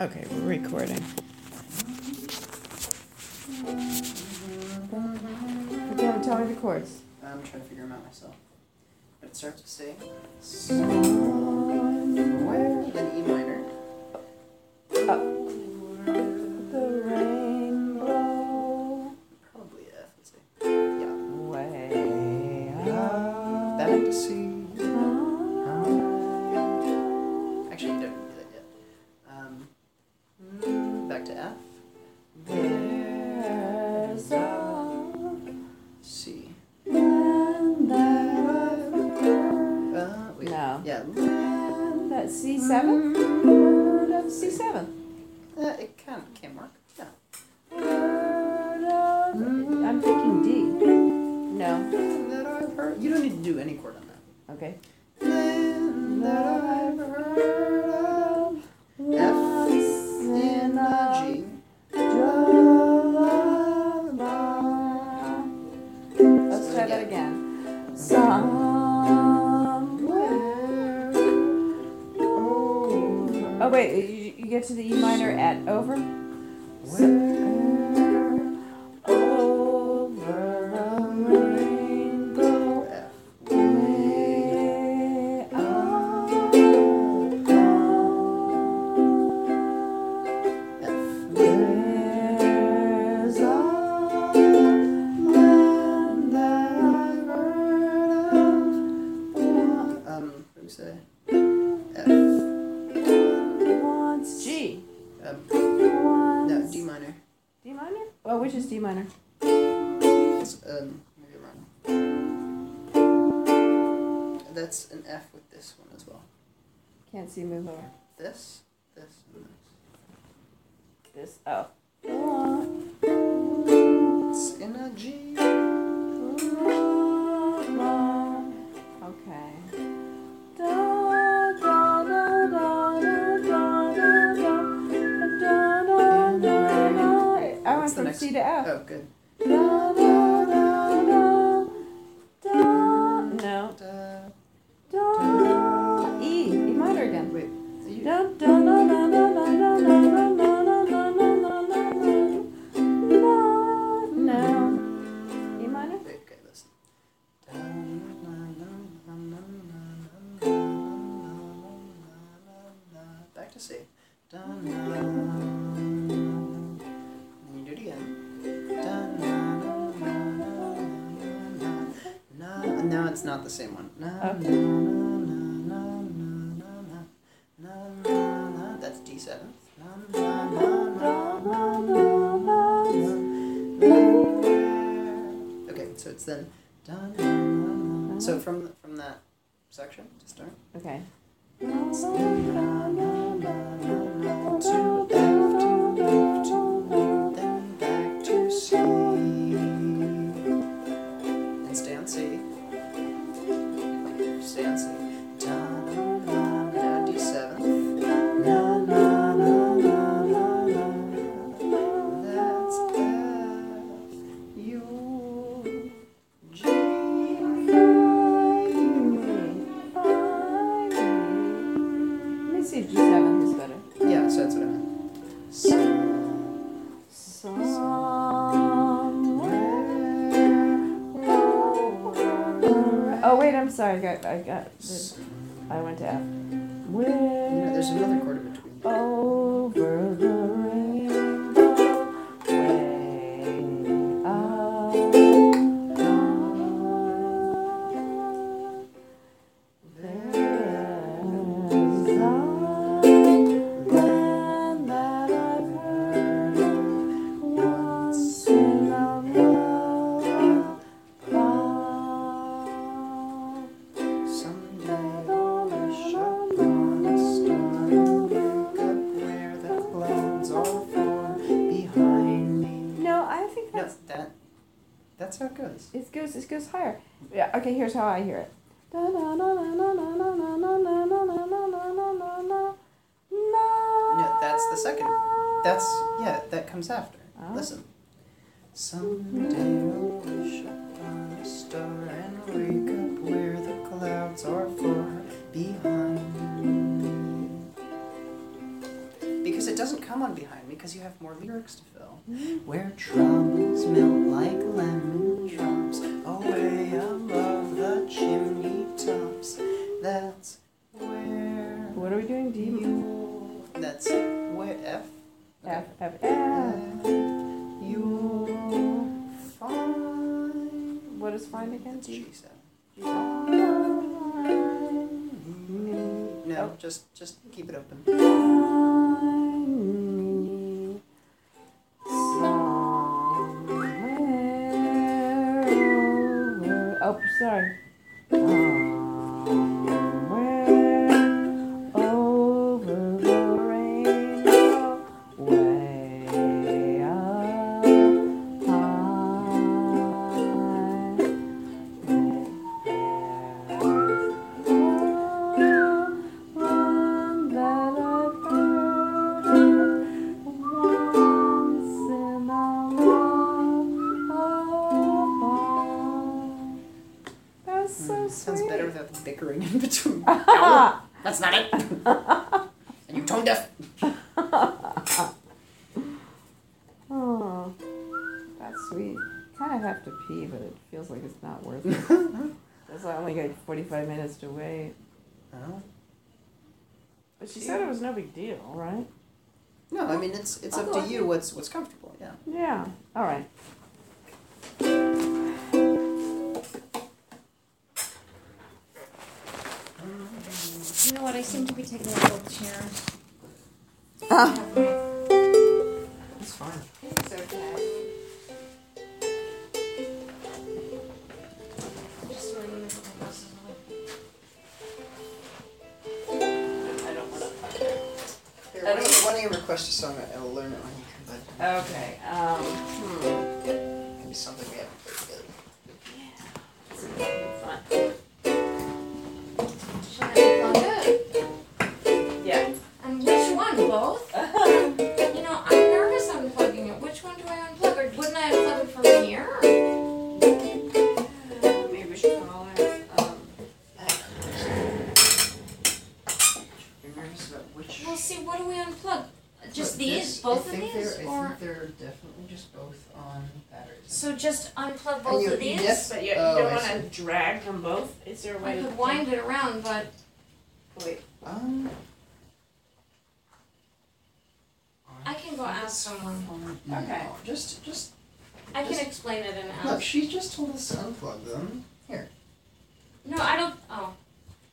Okay, we're recording. Okay, tell me the chords. I'm trying to figure them out myself. But it starts with C. Somewhere Then E minor. back to F. There's a C. And there uh, wait. No. Yeah. That's C7? Get to the E minor at over. Over Can't see moving. This, this, and this. This, oh. It's in a G. Okay. I went from C to F. Oh, good. Not the same one. That's D7. Okay, so it's then. So from from that section to start. Okay. To sorry. I got. I got. I went to F. You know, there's another higher. Yeah, okay, here's how I hear it. No, that's the second. That's, yeah, that comes after. Oh. Listen. Someday I'll wish upon a star and wake up where the clouds are far behind. Because it doesn't come on behind me, because you have more lyrics to fill. Where troubles melt like lemon drops. We doing? D, you. That's where F. F, F, F. You'll find. What is find again? It's D. G7. Find me. No, Oh. just just keep it open. Find. Oh, sorry. It. and you tone deaf. Oh, that's sweet. Kind of have to pee, but it feels like it's not worth it. That's why I only got 45 minutes to wait. Oh. But she said it was no big deal, right? No, I mean it's it's I'll up to you what's what's comfortable. Yeah. Yeah. All right. You know what? I seem to be taking a little chair. Ah. It's fine. It's okay. Just so you know what I don't want to. Here, why, don't you, why don't you request a song? I'll learn it when you come back. Okay. Um. Hmm. Both? You know, I'm nervous unplugging it. Which one do I unplug? Or wouldn't I unplug it from here? Maybe we should call it. Um. Nervous about which? Well, see, what do we unplug? Just Look, these? this- both I of think these? They're, I Or think they're definitely just both on batteries. so just unplug both you- of these? yes. But you, you Oh, don't I want to drag them both. Is there a way I to could wind it around, but Wait. Um. I can go ask someone. No, Okay. Just just I can explain it and look. ask. She just told us to unplug them. Here. No, I don't. Oh.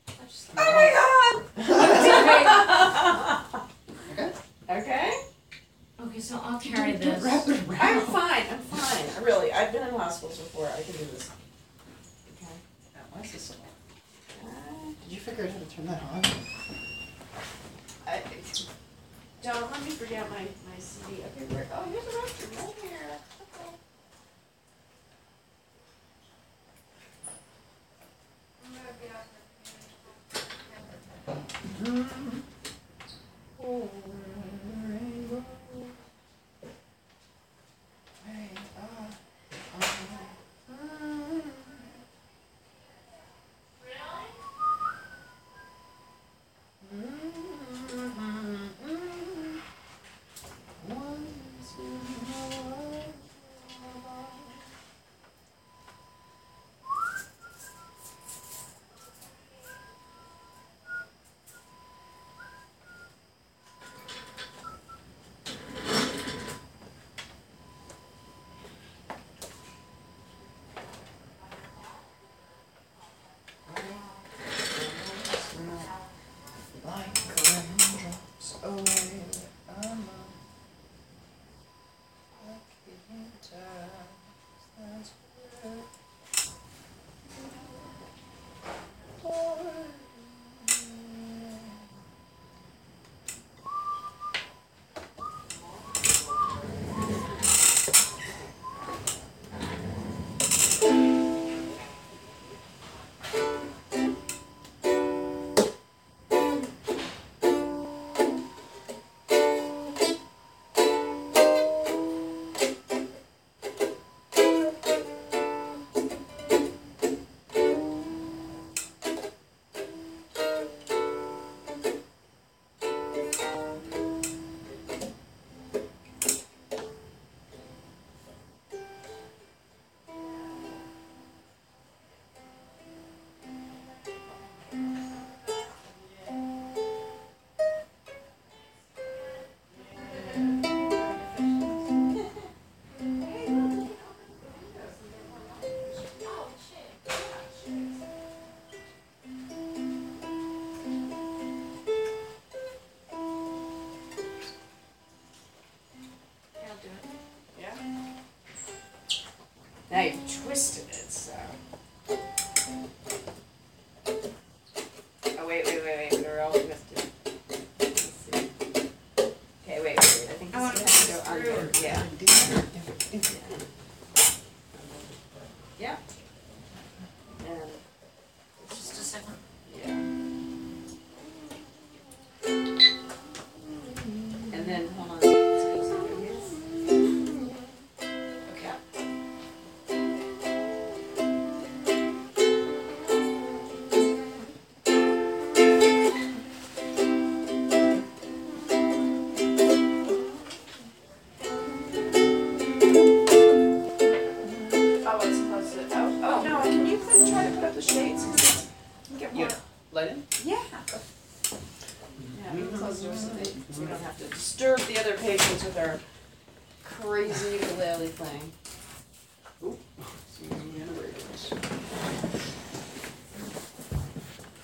I just. Oh my god! Okay. okay. Okay, so I'll carry Don't this. wrap it around. I'm fine. I'm fine. I Really, I've been in hospitals before. I can do this. Okay. Now, why is this on? Did you figure out how to turn that on? Don't let me forget my, my CD. Okay, Get one. Yeah. Light in? Yeah. Yeah, we can close the doors so they, we don't have to disturb the other patients with our crazy ukulele playing.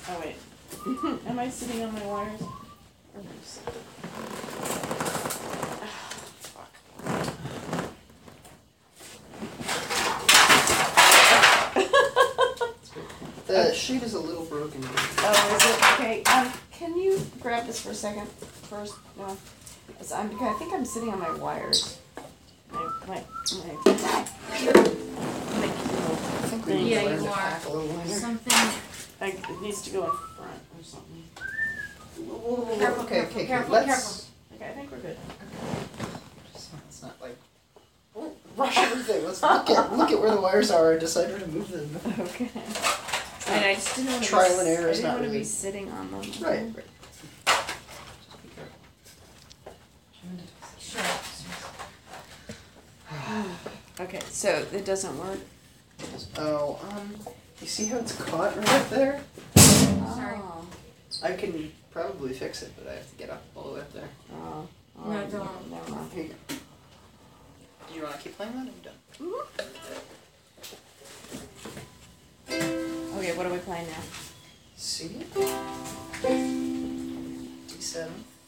Oh, wait. Am I sitting on my wires? Or The sheet is a little broken. Oh, is it? Okay, um, can you grab this for a second first? No. It's- I'm, I think I'm sitting on my wires. My, my, my. my I think we need Yeah, learn you to are. pack a little lighter. Something. I, it needs to go in front or something. Careful, Okay, careful, okay, okay, careful, let's. Okay, I think we're good. Just, let's not like oh, rush everything. Let's look at look at where the wires are and decide where to move them. Okay. And I just didn't want to Trial be, and error I is didn't want to really- be sitting on them. Right. right. Just be careful. Sure. Okay, so it doesn't work. Oh, um, you see how it's caught right up there? Sorry. Oh, I can probably fix it, but I have to get up all the way up there. oh, oh, No, don't. Never mind. Here you go. Do you want to keep playing that? Or are you done? Okay, what are we playing now? C. D7. F.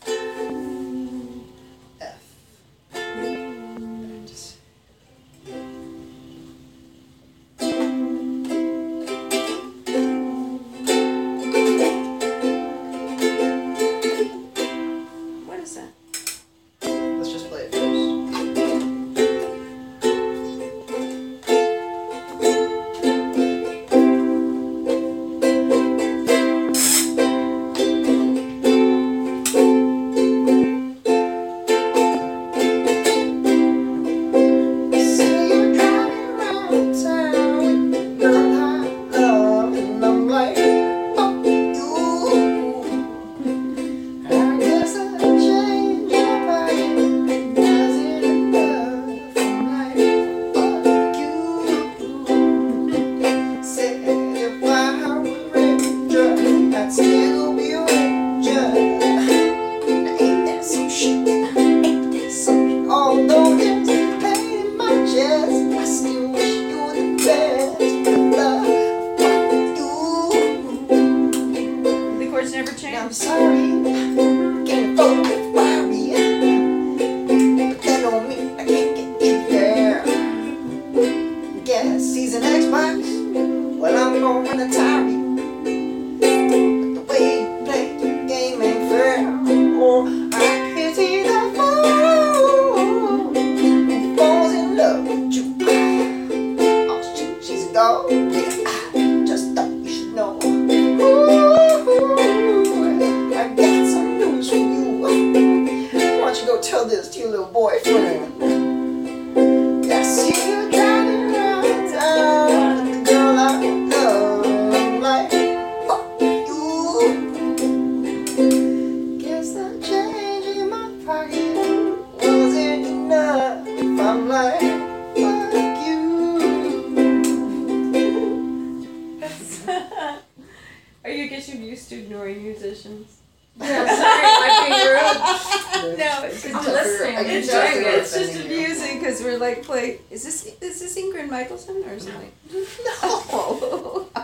ignoring musicians? Yeah, sorry, am I being rude? No, it's I'm just, listening, I'm it's just, it's just amusing because we're like play. Is this is this Ingrid Michaelson or something? No.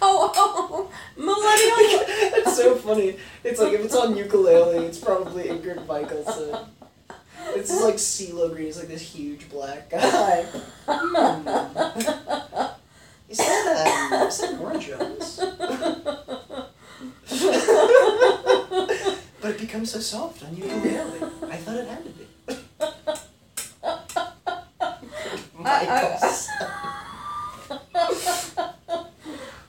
Oh, oh, millennial. It's so funny. It's like if it's on ukulele, it's probably Ingrid Michaelson. It's just like CeeLo Green. He's like this huge black guy. Hmm. Is that um, is that Norah Jones? It so soft on ukulele. I thought it had to be. Michaelson.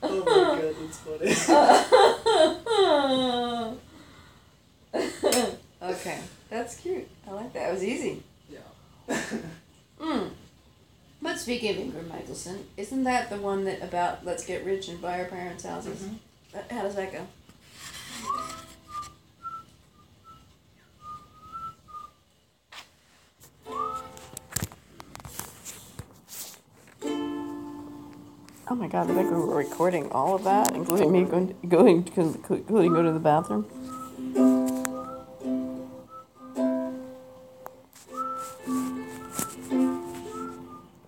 oh my god, that's funny. okay, that's cute. I like that. It was easy. Yeah. Mm. But speaking of Ingrid Michaelson, isn't that the one that about let's get rich and buy our parents' houses? Mhm. Uh, How does that go? God, the fact that we're recording all of that, including me going, going, including go to the bathroom.